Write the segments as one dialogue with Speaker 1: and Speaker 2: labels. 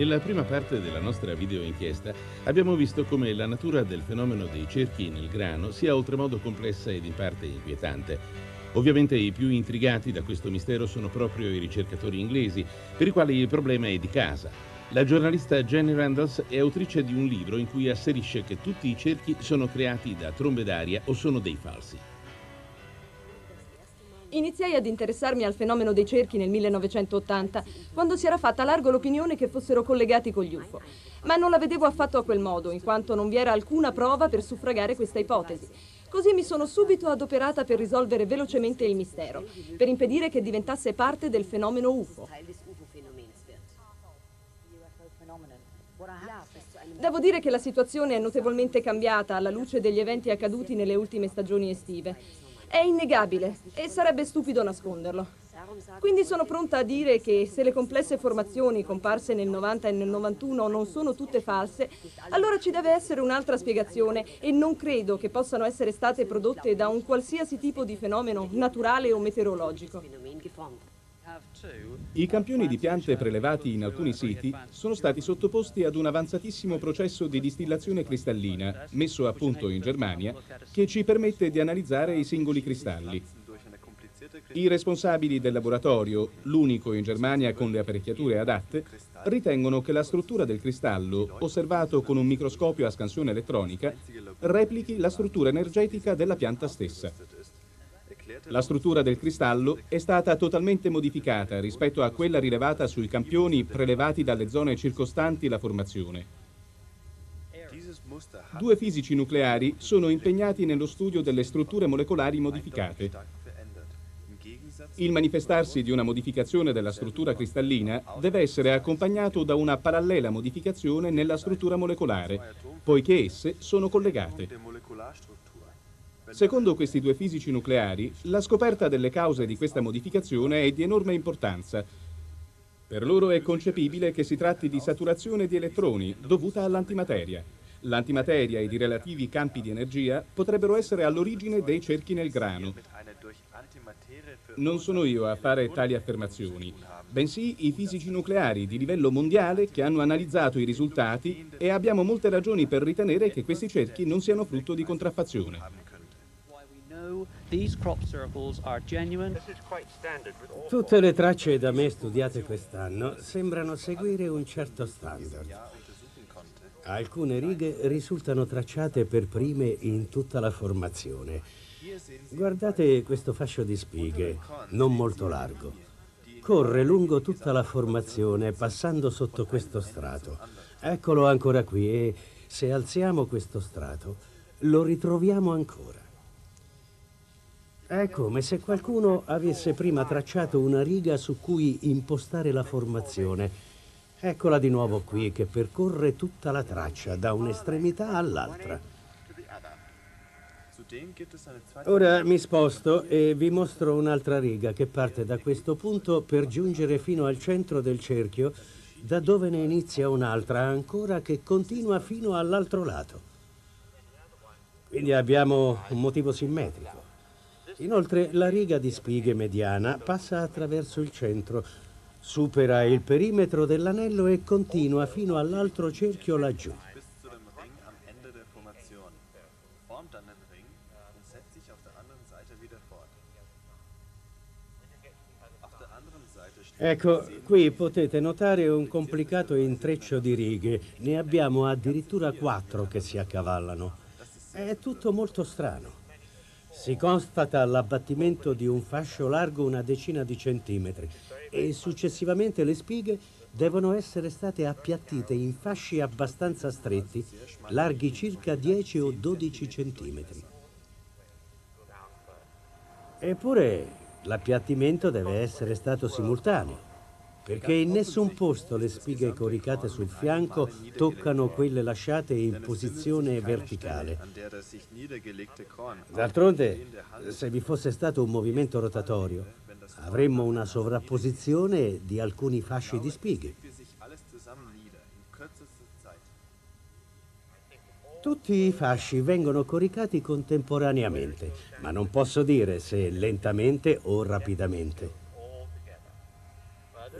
Speaker 1: Nella prima parte della nostra video inchiesta abbiamo visto come la natura del fenomeno dei cerchi nel grano sia oltremodo complessa ed in parte inquietante. Ovviamente i più intrigati da questo mistero sono proprio i ricercatori inglesi, per i quali il problema è di casa. La giornalista Jenny Randalls è autrice di un libro in cui asserisce che tutti i cerchi sono creati da trombe d'aria o sono dei falsi.
Speaker 2: Iniziai ad interessarmi al fenomeno dei cerchi nel 1980, quando si era fatta largo l'opinione che fossero collegati con gli UFO. Ma non la vedevo affatto a quel modo, in quanto non vi era alcuna prova per suffragare questa ipotesi. Così mi sono subito adoperata per risolvere velocemente il mistero, per impedire che diventasse parte del fenomeno UFO. Devo dire che la situazione è notevolmente cambiata alla luce degli eventi accaduti nelle ultime stagioni estive. È innegabile e sarebbe stupido nasconderlo. Quindi sono pronta a dire che se le complesse formazioni comparse nel 90 e nel 91 non sono tutte false, allora ci deve essere un'altra spiegazione e non credo che possano essere state prodotte da un qualsiasi tipo di fenomeno naturale o meteorologico.
Speaker 3: I campioni di piante prelevati in alcuni siti sono stati sottoposti ad un avanzatissimo processo di distillazione cristallina, messo a punto in Germania, che ci permette di analizzare i singoli cristalli. I responsabili del laboratorio, l'unico in Germania con le apparecchiature adatte, ritengono che la struttura del cristallo, osservato con un microscopio a scansione elettronica, replichi la struttura energetica della pianta stessa. La struttura del cristallo è stata totalmente modificata rispetto a quella rilevata sui campioni prelevati dalle zone circostanti la formazione. Due fisici nucleari sono impegnati nello studio delle strutture molecolari modificate. Il manifestarsi di una modificazione della struttura cristallina deve essere accompagnato da una parallela modificazione nella struttura molecolare, poiché esse sono collegate. Secondo questi due fisici nucleari, la scoperta delle cause di questa modificazione è di enorme importanza. Per loro è concepibile che si tratti di saturazione di elettroni dovuta all'antimateria. L'antimateria ed i relativi campi di energia potrebbero essere all'origine dei cerchi nel grano. Non sono io a fare tali affermazioni, bensì i fisici nucleari di livello mondiale che hanno analizzato i risultati e abbiamo molte ragioni per ritenere che questi cerchi non siano frutto di contraffazione.
Speaker 4: Tutte le tracce da me studiate quest'anno sembrano seguire un certo standard. Alcune righe risultano tracciate per prime in tutta la formazione. Guardate questo fascio di spighe, non molto largo. Corre lungo tutta la formazione, passando sotto questo strato. Eccolo ancora qui e se alziamo questo strato, lo ritroviamo ancora. È come se qualcuno avesse prima tracciato una riga su cui impostare la formazione. Eccola di nuovo qui che percorre tutta la traccia, da un'estremità all'altra. Ora mi sposto e vi mostro un'altra riga che parte da questo punto per giungere fino al centro del cerchio, da dove ne inizia un'altra ancora che continua fino all'altro lato. Quindi abbiamo un motivo simmetrico. Inoltre la riga di spighe mediana passa attraverso il centro, supera il perimetro dell'anello e continua fino all'altro cerchio laggiù. Ecco, qui potete notare un complicato intreccio di righe. Ne abbiamo addirittura quattro che si accavallano. È tutto molto strano. Si constata l'abbattimento di un fascio largo una decina di centimetri e successivamente le spighe devono essere state appiattite in fasci abbastanza stretti, larghi circa 10 o 12 centimetri. Eppure l'appiattimento deve essere stato simultaneo perché in nessun posto le spighe coricate sul fianco toccano quelle lasciate in posizione verticale. D'altronde, se vi fosse stato un movimento rotatorio, avremmo una sovrapposizione di alcuni fasci di spighe. Tutti i fasci vengono coricati contemporaneamente, ma non posso dire se lentamente o rapidamente.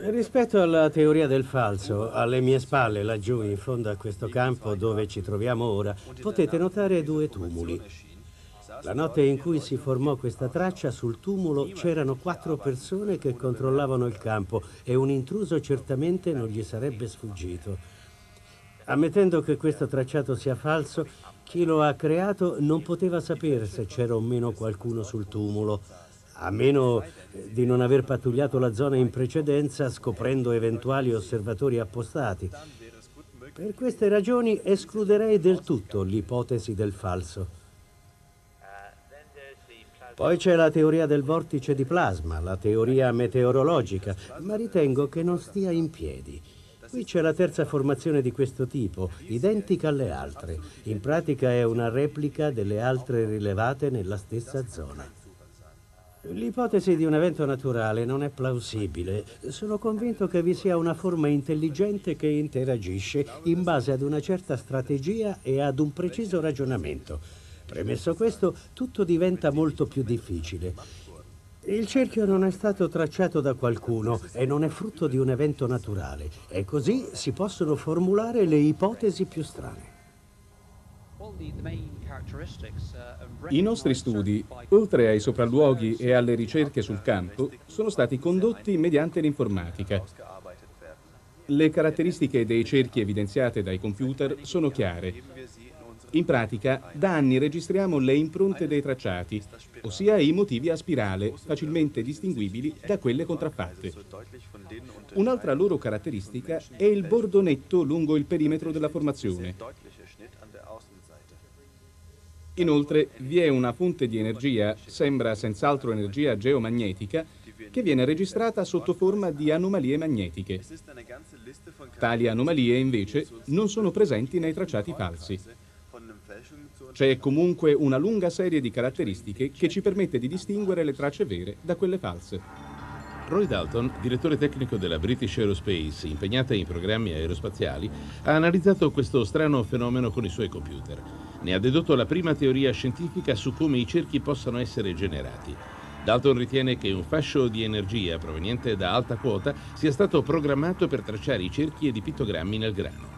Speaker 4: Rispetto alla teoria del falso, alle mie spalle, laggiù in fondo a questo campo dove ci troviamo ora, potete notare due tumuli. La notte in cui si formò questa traccia, sul tumulo c'erano quattro persone che controllavano il campo e un intruso certamente non gli sarebbe sfuggito. Ammettendo che questo tracciato sia falso, chi lo ha creato non poteva sapere se c'era o meno qualcuno sul tumulo, a meno di non aver pattugliato la zona in precedenza scoprendo eventuali osservatori appostati. Per queste ragioni escluderei del tutto l'ipotesi del falso. Poi c'è la teoria del vortice di plasma, la teoria meteorologica, ma ritengo che non stia in piedi. Qui c'è la terza formazione di questo tipo, identica alle altre. In pratica è una replica delle altre rilevate nella stessa zona. L'ipotesi di un evento naturale non è plausibile. Sono convinto che vi sia una forma intelligente che interagisce in base ad una certa strategia e ad un preciso ragionamento. Premesso questo, tutto diventa molto più difficile. Il cerchio non è stato tracciato da qualcuno e non è frutto di un evento naturale e così si possono formulare le ipotesi più strane.
Speaker 3: I nostri studi, oltre ai sopralluoghi e alle ricerche sul campo, sono stati condotti mediante l'informatica. Le caratteristiche dei cerchi evidenziate dai computer sono chiare in pratica, da anni registriamo le impronte dei tracciati, ossia i motivi a spirale, facilmente distinguibili da quelle contraffatte. Un'altra loro caratteristica è il bordo netto lungo il perimetro della formazione. Inoltre vi è una fonte di energia, sembra senz'altro energia geomagnetica, che viene registrata sotto forma di anomalie magnetiche. Tali anomalie, invece, non sono presenti nei tracciati falsi. C'è comunque una lunga serie di caratteristiche che ci permette di distinguere le tracce vere da quelle false.
Speaker 1: Roy Dalton, direttore tecnico della British Aerospace, impegnata in programmi aerospaziali, ha analizzato questo strano fenomeno con i suoi computer. Ne ha dedotto la prima teoria scientifica su come i cerchi possano essere generati. Dalton ritiene che un fascio di energia proveniente da alta quota sia stato programmato per tracciare i cerchi ed i pittogrammi nel grano.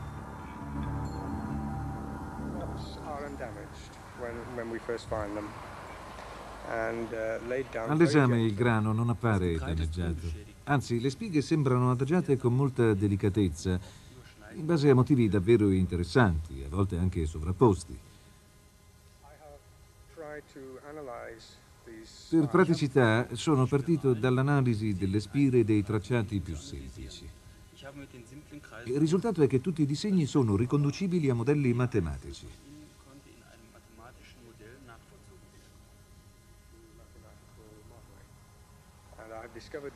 Speaker 5: All'esame il grano non appare danneggiato. Anzi, le spighe sembrano adagiate con molta delicatezza, in base a motivi davvero interessanti, a volte anche sovrapposti. Per praticità sono partito dall'analisi delle spire dei tracciati più semplici. Il risultato è che tutti i disegni sono riconducibili a modelli matematici.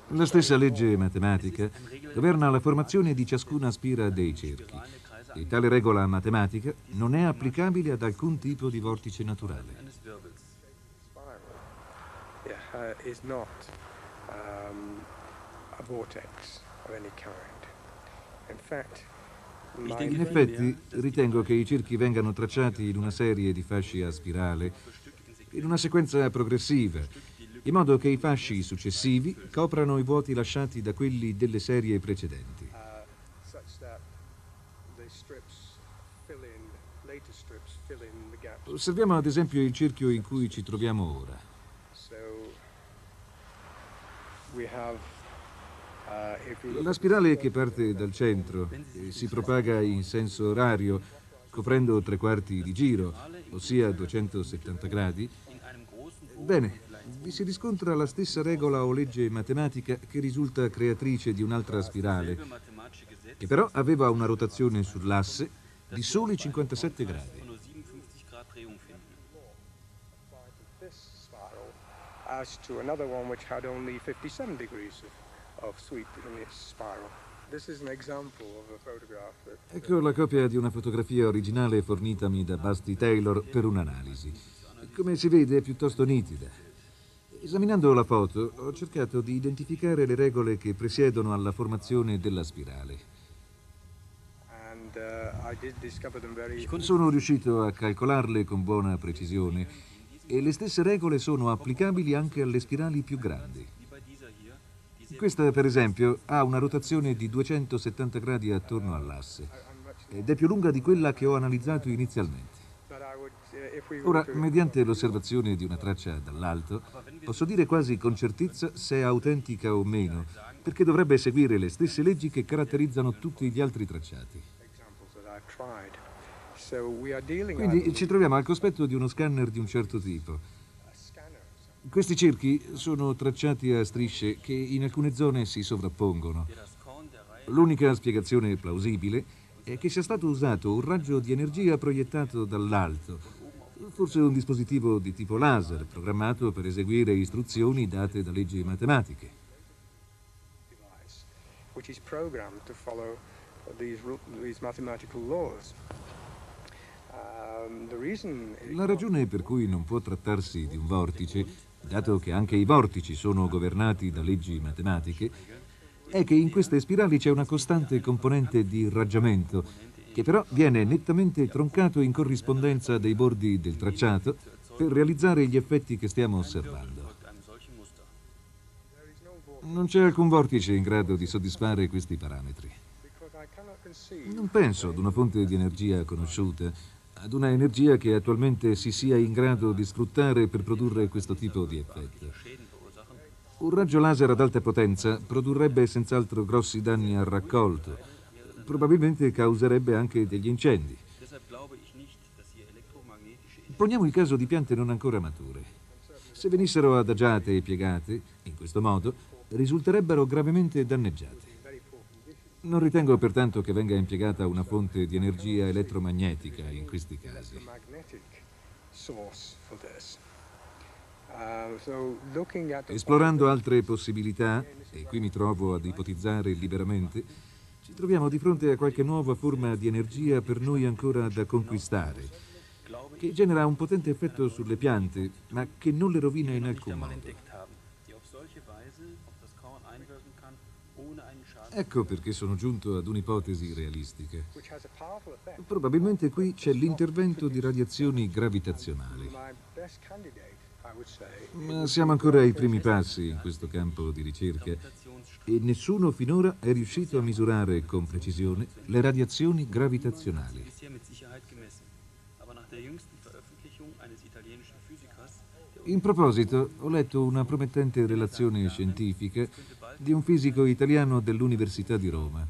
Speaker 5: La stessa legge matematica governa la formazione di ciascuna spira dei cerchi e tale regola matematica non è applicabile ad alcun tipo di vortice naturale. In effetti, ritengo che i cerchi vengano tracciati in una serie di fasci a spirale, in una sequenza progressiva, in modo che i fasci successivi coprano i vuoti lasciati da quelli delle serie precedenti. Osserviamo ad esempio il cerchio in cui ci troviamo ora. La spirale che parte dal centro e si propaga in senso orario, coprendo tre quarti di giro, ossia 270 gradi, bene, vi si riscontra la stessa regola o legge matematica che risulta creatrice di un'altra spirale, che però aveva una rotazione sull'asse di soli 57 gradi. As to another one which had only 57 degrees of, of sweep in its spiral. Ecco la copia di una fotografia originale fornitami da Basti Taylor per un'analisi. Come si vede è piuttosto nitida. Esaminando la foto, ho cercato di identificare le regole che presiedono alla formazione della spirale. Uh, sono riuscito a calcolarle con buona precisione e le stesse regole sono applicabili anche alle spirali più grandi. Questa, per esempio, ha una rotazione di 270 gradi attorno all'asse ed è più lunga di quella che ho analizzato inizialmente. Ora, mediante l'osservazione di una traccia dall'alto, posso dire quasi con certezza se è autentica o meno, perché dovrebbe seguire le stesse leggi che caratterizzano tutti gli altri tracciati. Quindi ci troviamo al cospetto di uno scanner di un certo tipo. Questi cerchi sono tracciati a strisce che in alcune zone si sovrappongono. L'unica spiegazione plausibile è che sia stato usato un raggio di energia proiettato dall'alto, forse un dispositivo di tipo laser programmato per eseguire istruzioni date da leggi matematiche. Which is programmed to follow these, these mathematical laws. La ragione per cui non può trattarsi di un vortice, dato che anche i vortici sono governati da leggi matematiche, è che in queste spirali c'è una costante componente di irraggiamento, che però viene nettamente troncato in corrispondenza dei bordi del tracciato per realizzare gli effetti che stiamo osservando. Non c'è alcun vortice in grado di soddisfare questi parametri. Non penso ad una fonte di energia conosciuta, ad una energia che attualmente si sia in grado di sfruttare per produrre questo tipo di effetto. Un raggio laser ad alta potenza produrrebbe senz'altro grossi danni al raccolto. Probabilmente causerebbe anche degli incendi. Poniamo il caso di piante non ancora mature. Se venissero adagiate e piegate, in questo modo, risulterebbero gravemente danneggiate. Non ritengo pertanto che venga impiegata una fonte di energia elettromagnetica in questi casi. Esplorando altre possibilità, e qui mi trovo ad ipotizzare liberamente, ci troviamo di fronte a qualche nuova forma di energia per noi ancora da conquistare, che genera un potente effetto sulle piante, ma che non le rovina in alcun modo. Ecco perché sono giunto ad un'ipotesi realistica. Probabilmente qui c'è l'intervento di radiazioni gravitazionali. Ma siamo ancora ai primi passi in questo campo di ricerca e nessuno finora è riuscito a misurare con precisione le radiazioni gravitazionali. In proposito, ho letto una promettente relazione scientifica di un fisico italiano dell'Università di Roma.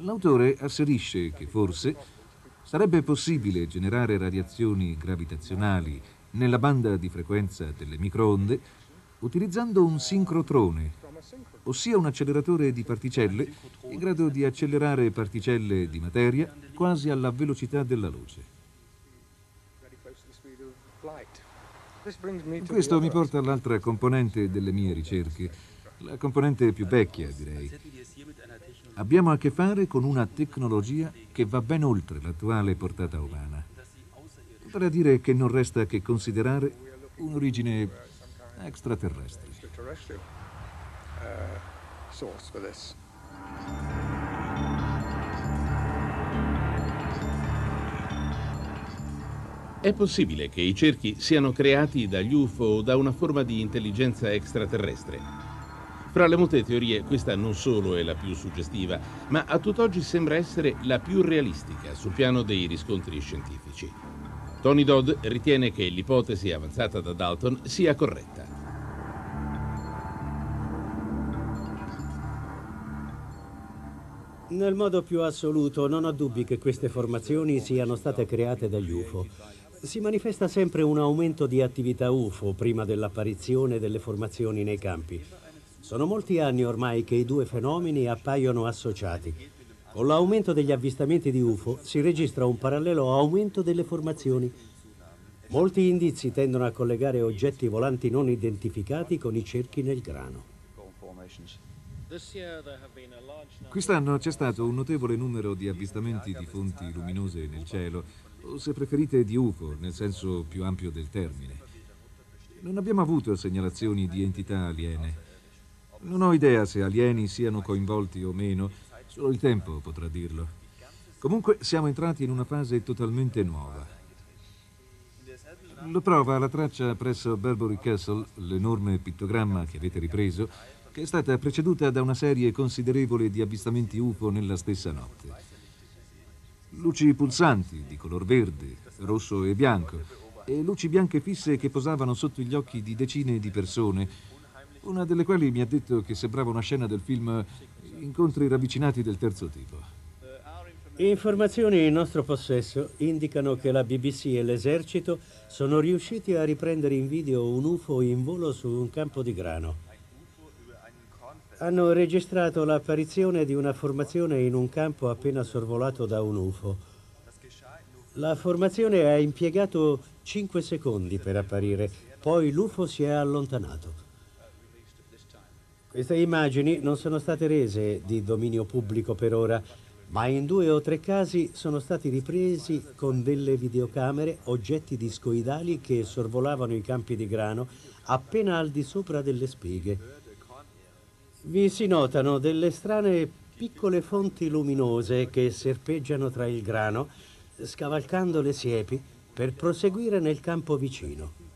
Speaker 5: L'autore asserisce che forse sarebbe possibile generare radiazioni gravitazionali nella banda di frequenza delle microonde utilizzando un sincrotrone, ossia un acceleratore di particelle in grado di accelerare particelle di materia quasi alla velocità della luce. Questo mi porta all'altra componente delle mie ricerche, la componente più vecchia, direi. Abbiamo a che fare con una tecnologia che va ben oltre l'attuale portata umana per a dire che non resta che considerare un'origine extraterrestre.
Speaker 1: È possibile che i cerchi siano creati dagli UFO o da una forma di intelligenza extraterrestre? Fra le molte teorie questa non solo è la più suggestiva, ma a tutt'oggi sembra essere la più realistica sul piano dei riscontri scientifici. Tony Dodd ritiene che l'ipotesi avanzata da Dalton sia corretta.
Speaker 4: Nel modo più assoluto non ho dubbi che queste formazioni siano state create dagli UFO. Si manifesta sempre un aumento di attività UFO prima dell'apparizione delle formazioni nei campi. Sono molti anni ormai che i due fenomeni appaiono associati. Con l'aumento degli avvistamenti di UFO si registra un parallelo aumento delle formazioni. Molti indizi tendono a collegare oggetti volanti non identificati con i cerchi nel grano.
Speaker 5: Quest'anno c'è stato un notevole numero di avvistamenti di fonti luminose nel cielo, o se preferite di UFO, nel senso più ampio del termine. Non abbiamo avuto segnalazioni di entità aliene. Non ho idea se alieni siano coinvolti o meno, Solo il tempo potrà dirlo. Comunque siamo entrati in una fase totalmente nuova. Lo prova la traccia presso Burberry Castle, l'enorme pittogramma che avete ripreso, che è stata preceduta da una serie considerevole di avvistamenti UFO nella stessa notte. Luci pulsanti di color verde, rosso e bianco, e luci bianche fisse che posavano sotto gli occhi di decine di persone, una delle quali mi ha detto che sembrava una scena del film Incontri ravvicinati del terzo tipo.
Speaker 4: Informazioni in nostro possesso indicano che la BBC e l'esercito sono riusciti a riprendere in video un UFO in volo su un campo di grano. Hanno registrato l'apparizione di una formazione in un campo appena sorvolato da un UFO. La formazione ha impiegato 5 secondi per apparire, poi l'UFO si è allontanato. Queste immagini non sono state rese di dominio pubblico per ora, ma in due o tre casi sono stati ripresi con delle videocamere oggetti discoidali che sorvolavano i campi di grano appena al di sopra delle spighe. Vi si notano delle strane piccole fonti luminose che serpeggiano tra il grano, scavalcando le siepi per proseguire nel campo vicino.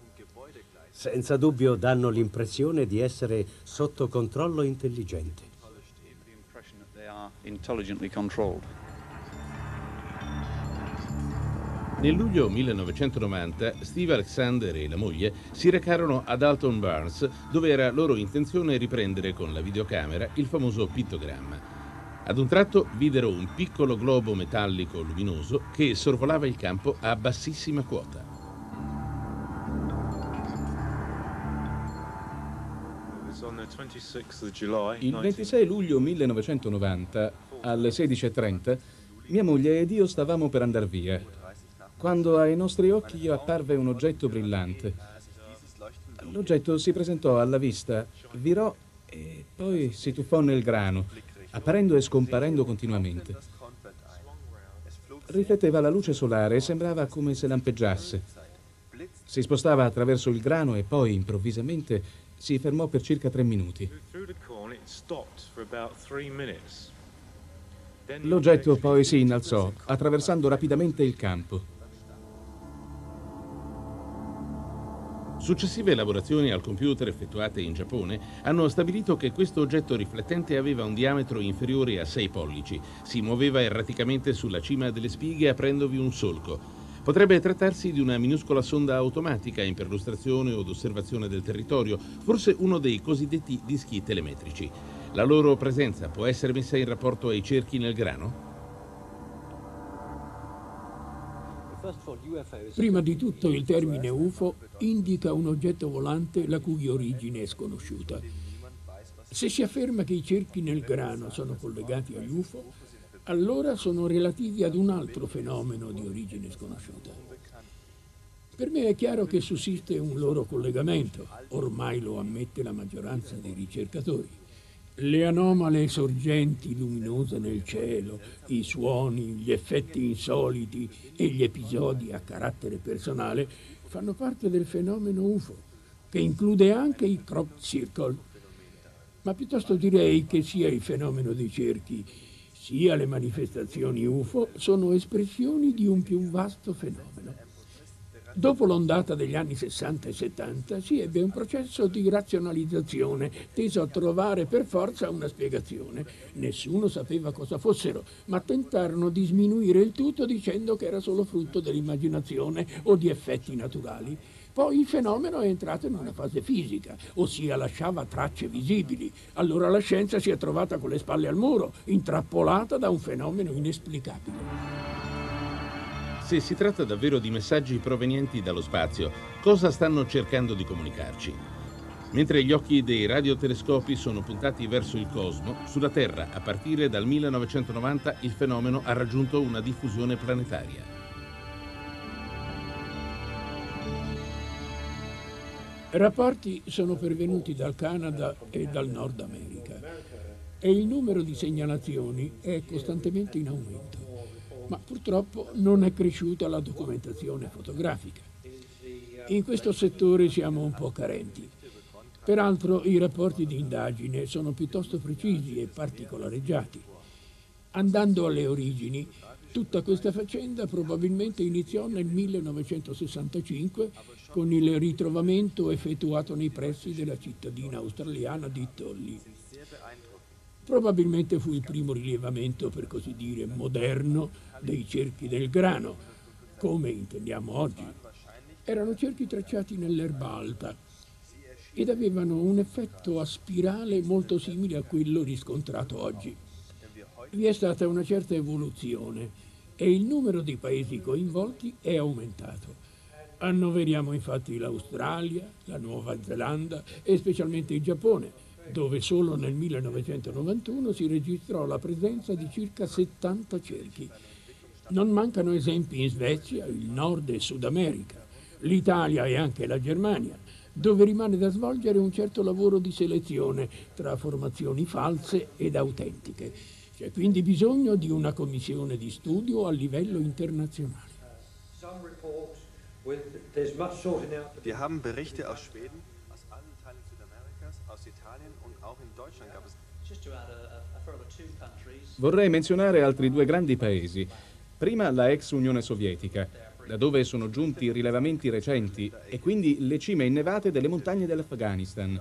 Speaker 4: Senza dubbio danno l'impressione di essere sotto controllo intelligente.
Speaker 1: Nel luglio 1990 Steve Alexander e la moglie si recarono ad Alton Barnes, dove era loro intenzione riprendere con la videocamera il famoso pittogramma. Ad un tratto videro un piccolo globo metallico luminoso che sorvolava il campo a bassissima quota.
Speaker 3: Il 26 luglio 1990, alle 16.30, mia moglie ed io stavamo per andare via, quando ai nostri occhi apparve un oggetto brillante. L'oggetto si presentò alla vista, virò e poi si tuffò nel grano, apparendo e scomparendo continuamente. Rifletteva la luce solare e sembrava come se lampeggiasse. Si spostava attraverso il grano e poi, improvvisamente, si fermò per circa tre minuti. L'oggetto poi si innalzò, attraversando rapidamente il campo.
Speaker 1: Successive lavorazioni al computer effettuate in Giappone hanno stabilito che questo oggetto riflettente aveva un diametro inferiore a 6 pollici, si muoveva erraticamente sulla cima delle spighe aprendovi un solco. Potrebbe trattarsi di una minuscola sonda automatica in perlustrazione o osservazione del territorio, forse uno dei cosiddetti dischi telemetrici. La loro presenza può essere messa in rapporto ai cerchi nel grano?
Speaker 6: Prima di tutto il termine UFO indica un oggetto volante la cui origine è sconosciuta. Se si afferma che i cerchi nel grano sono collegati agli UFO, allora sono relativi ad un altro fenomeno di origine sconosciuta. Per me è chiaro che sussiste un loro collegamento, ormai lo ammette la maggioranza dei ricercatori. Le anomale sorgenti luminose nel cielo, i suoni, gli effetti insoliti e gli episodi a carattere personale fanno parte del fenomeno UFO, che include anche i crop circle. Ma piuttosto direi che sia il fenomeno dei cerchi sia le manifestazioni UFO sono espressioni di un più vasto fenomeno. Dopo l'ondata degli anni 60 e 70 si ebbe un processo di razionalizzazione teso a trovare per forza una spiegazione. Nessuno sapeva cosa fossero, ma tentarono di sminuire il tutto dicendo che era solo frutto dell'immaginazione o di effetti naturali. Poi il fenomeno è entrato in una fase fisica, ossia lasciava tracce visibili. Allora la scienza si è trovata con le spalle al muro, intrappolata da un fenomeno inesplicabile.
Speaker 1: Se si tratta davvero di messaggi provenienti dallo spazio, cosa stanno cercando di comunicarci? Mentre gli occhi dei radiotelescopi sono puntati verso il cosmo, sulla Terra, a partire dal 1990, il fenomeno ha raggiunto una diffusione planetaria.
Speaker 6: Rapporti sono pervenuti dal Canada e dal Nord America e il numero di segnalazioni è costantemente in aumento, ma purtroppo non è cresciuta la documentazione fotografica. In questo settore siamo un po' carenti. Peraltro i rapporti di indagine sono piuttosto precisi e particolareggiati. Andando alle origini, Tutta questa faccenda probabilmente iniziò nel 1965 con il ritrovamento effettuato nei pressi della cittadina australiana di Tolly. Probabilmente fu il primo rilevamento, per così dire, moderno dei cerchi del grano, come intendiamo oggi. Erano cerchi tracciati nell'erba alta ed avevano un effetto a spirale molto simile a quello riscontrato oggi. Vi è stata una certa evoluzione e il numero di paesi coinvolti è aumentato. Annoveriamo infatti l'Australia, la Nuova Zelanda e specialmente il Giappone, dove solo nel 1991 si registrò la presenza di circa 70 cerchi. Non mancano esempi in Svezia, il Nord e Sud America, l'Italia e anche la Germania, dove rimane da svolgere un certo lavoro di selezione tra formazioni false ed autentiche. C'è quindi bisogno di una commissione di studio a livello internazionale.
Speaker 7: Wir haben Berichte aus Schweden, aus allen Teilen Südamerikas, aus Italien und auch in Deutschland gab es.
Speaker 3: Vorrei menzionare altri due grandi paesi. Prima la ex Unione Sovietica, da dove sono giunti rilevamenti recenti e quindi le cime innevate delle montagne dell'Afghanistan.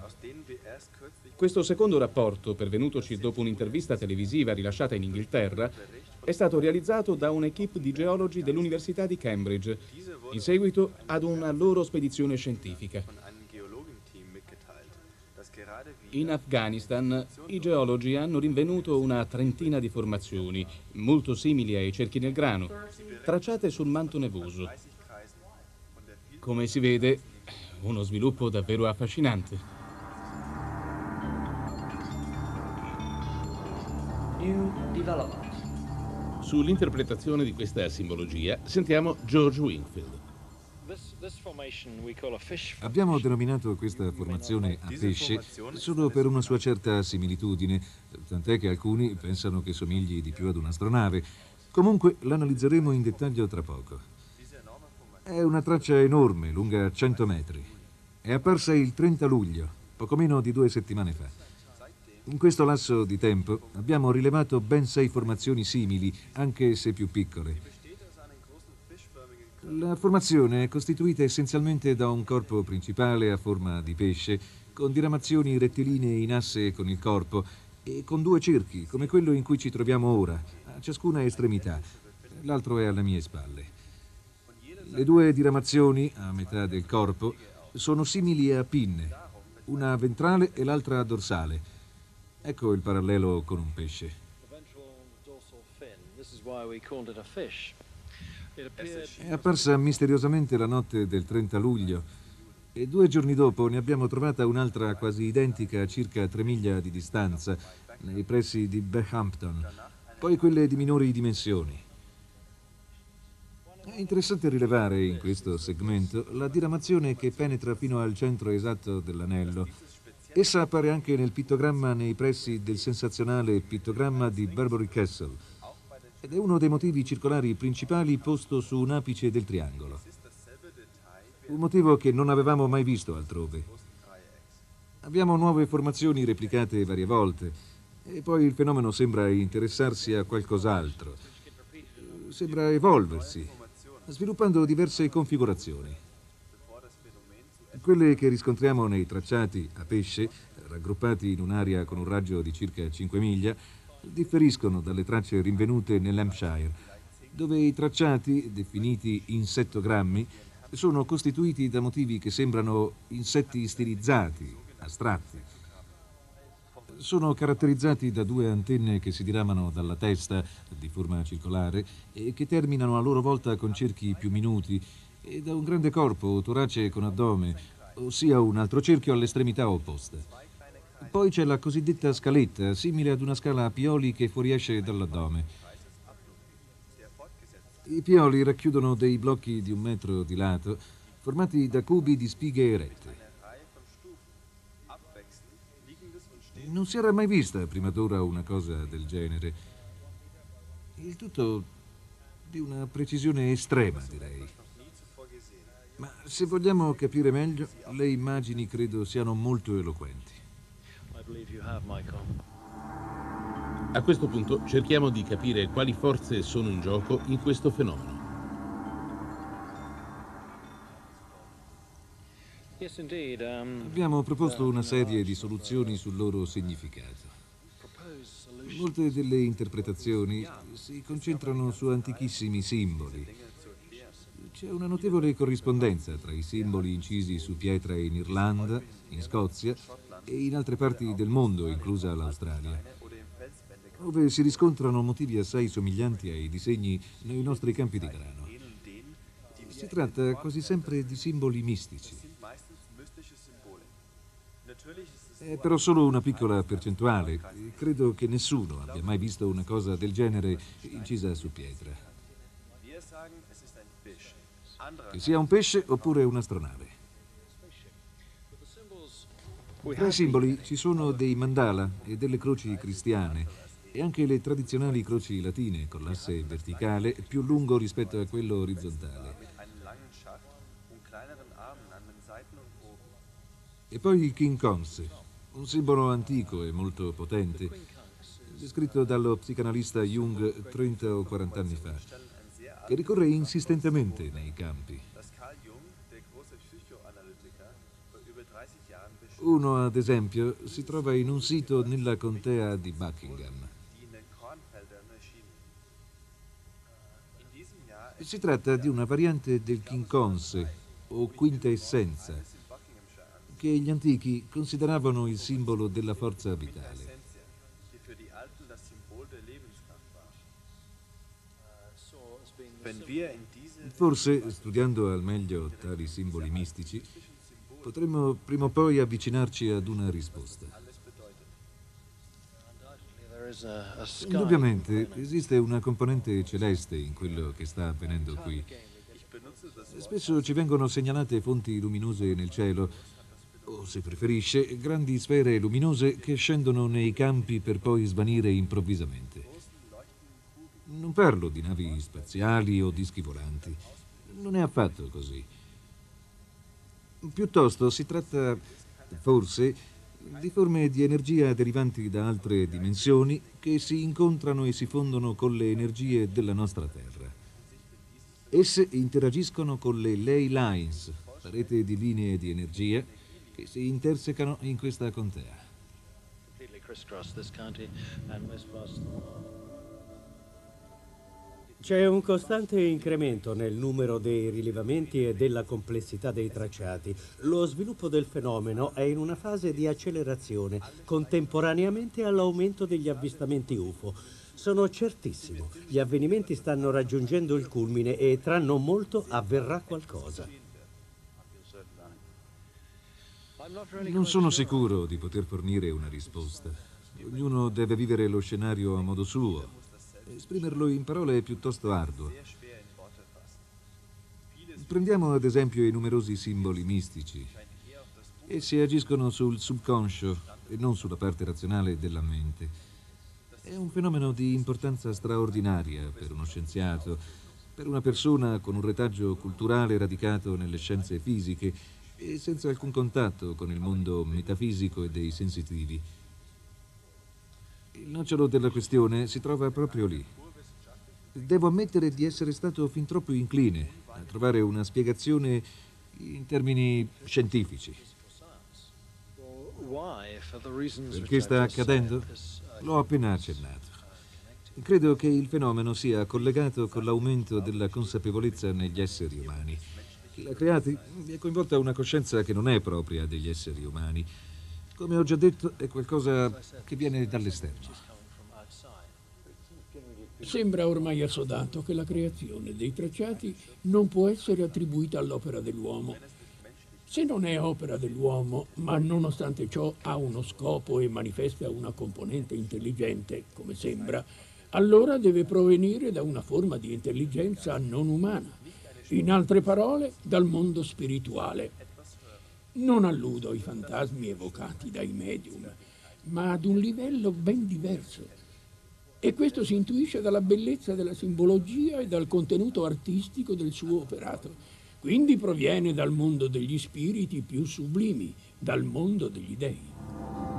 Speaker 3: Questo secondo rapporto, pervenutoci dopo un'intervista televisiva rilasciata in Inghilterra, è stato realizzato da un'equipe di geologi dell'Università di Cambridge, in seguito ad una loro spedizione scientifica. In Afghanistan i geologi hanno rinvenuto una trentina di formazioni, molto simili ai cerchi nel grano, tracciate sul manto nevoso. Come si vede, uno sviluppo davvero affascinante.
Speaker 1: Sull'interpretazione di questa simbologia sentiamo George Wingfield.
Speaker 5: Abbiamo denominato questa formazione a pesce solo per una sua certa similitudine, tant'è che alcuni pensano che somigli di più ad un'astronave. Comunque l'analizzeremo in dettaglio tra poco. È una traccia enorme, lunga 100 metri. È apparsa il 30 luglio, poco meno di due settimane fa. In questo lasso di tempo abbiamo rilevato ben sei formazioni simili, anche se più piccole. La formazione è costituita essenzialmente da un corpo principale a forma di pesce, con diramazioni rettilinee in asse con il corpo e con due cerchi, come quello in cui ci troviamo ora, a ciascuna estremità. L'altro è alle mie spalle. Le due diramazioni, a metà del corpo, sono simili a pinne, una ventrale e l'altra dorsale. Ecco il parallelo con un pesce. È apparsa misteriosamente la notte del 30 luglio e due giorni dopo ne abbiamo trovata un'altra quasi identica a circa 3 miglia di distanza, nei pressi di Behampton, poi quelle di minori dimensioni. È interessante rilevare in questo segmento la diramazione che penetra fino al centro esatto dell'anello Essa appare anche nel pittogramma nei pressi del sensazionale pittogramma di Burberry Castle ed è uno dei motivi circolari principali posto su un apice del triangolo. Un motivo che non avevamo mai visto altrove. Abbiamo nuove formazioni replicate varie volte e poi il fenomeno sembra interessarsi a qualcos'altro. Sembra evolversi, sviluppando diverse configurazioni. Quelle che riscontriamo nei tracciati a pesce, raggruppati in un'area con un raggio di circa 5 miglia, differiscono dalle tracce rinvenute nell'Hampshire, dove i tracciati, definiti insettogrammi, sono costituiti da motivi che sembrano insetti stilizzati, astratti. Sono caratterizzati da due antenne che si diramano dalla testa, di forma circolare, e che terminano a loro volta con cerchi più minuti, e da un grande corpo, torace con addome, ossia un altro cerchio all'estremità opposta. Poi c'è la cosiddetta scaletta, simile ad una scala a pioli che fuoriesce dall'addome. I pioli racchiudono dei blocchi di un metro di lato, formati da cubi di spighe erette. Non si era mai vista prima d'ora una cosa del genere. Il tutto di una precisione estrema, direi. Ma se vogliamo capire meglio, le immagini credo siano molto eloquenti.
Speaker 1: A questo punto cerchiamo di capire quali forze sono in gioco in questo fenomeno.
Speaker 5: Abbiamo proposto una serie di soluzioni sul loro significato. Molte delle interpretazioni si concentrano su antichissimi simboli. C'è una notevole corrispondenza tra i simboli incisi su pietra in Irlanda, in Scozia e in altre parti del mondo, inclusa l'Australia, dove si riscontrano motivi assai somiglianti ai disegni nei nostri campi di grano. Si tratta quasi sempre di simboli mistici. È però solo una piccola percentuale. Credo che nessuno abbia mai visto una cosa del genere incisa su pietra. Che sia un pesce oppure un'astronave. Tra i simboli ci sono dei mandala e delle croci cristiane e anche le tradizionali croci latine con l'asse verticale più lungo rispetto a quello orizzontale. E poi il King Kongs, un simbolo antico e molto potente, descritto dallo psicanalista Jung 30 o 40 anni fa, che ricorre insistentemente nei campi. Uno, ad esempio, si trova in un sito nella contea di Buckingham. Si tratta di una variante del King Kongs o quinta essenza, che gli antichi consideravano il simbolo della forza vitale. Forse, studiando al meglio tali simboli mistici, potremmo prima o poi avvicinarci ad una risposta. Indubbiamente esiste una componente celeste in quello che sta avvenendo qui. Spesso ci vengono segnalate fonti luminose nel cielo o se preferisce, grandi sfere luminose che scendono nei campi per poi svanire improvvisamente. Non parlo di navi spaziali o dischi volanti, non è affatto così. Piuttosto si tratta, forse, di forme di energia derivanti da altre dimensioni che si incontrano e si fondono con le energie della nostra Terra. Esse interagiscono con le ley lines, la rete di linee di energia, che si intersecano in questa contea.
Speaker 4: C'è un costante incremento nel numero dei rilevamenti e della complessità dei tracciati. Lo sviluppo del fenomeno è in una fase di accelerazione, contemporaneamente all'aumento degli avvistamenti UFO. Sono certissimo, gli avvenimenti stanno raggiungendo il culmine e tra non molto avverrà qualcosa.
Speaker 5: Non sono sicuro di poter fornire una risposta. Ognuno deve vivere lo scenario a modo suo. Esprimerlo in parole è piuttosto arduo. Prendiamo ad esempio i numerosi simboli mistici. Essi agiscono sul subconscio e non sulla parte razionale della mente. È un fenomeno di importanza straordinaria per uno scienziato, per una persona con un retaggio culturale radicato nelle scienze fisiche e senza alcun contatto con il mondo metafisico e dei sensitivi. Il nocciolo della questione si trova proprio lì. Devo ammettere di essere stato fin troppo incline a trovare una spiegazione in termini scientifici. Perché sta accadendo? L'ho appena accennato. Credo che il fenomeno sia collegato con l'aumento della consapevolezza negli esseri umani chi l'ha creati è coinvolta una coscienza che non è propria degli esseri umani. Come ho già detto, è qualcosa che viene dall'esterno.
Speaker 6: Sembra ormai assodato che la creazione dei tracciati non può essere attribuita all'opera dell'uomo. Se non è opera dell'uomo, ma nonostante ciò ha uno scopo e manifesta una componente intelligente, come sembra, allora deve provenire da una forma di intelligenza non umana in altre parole, dal mondo spirituale. Non alludo ai fantasmi evocati dai medium, ma ad un livello ben diverso. E questo si intuisce dalla bellezza della simbologia e dal contenuto artistico del suo operato. Quindi proviene dal mondo degli spiriti più sublimi, dal mondo degli dei.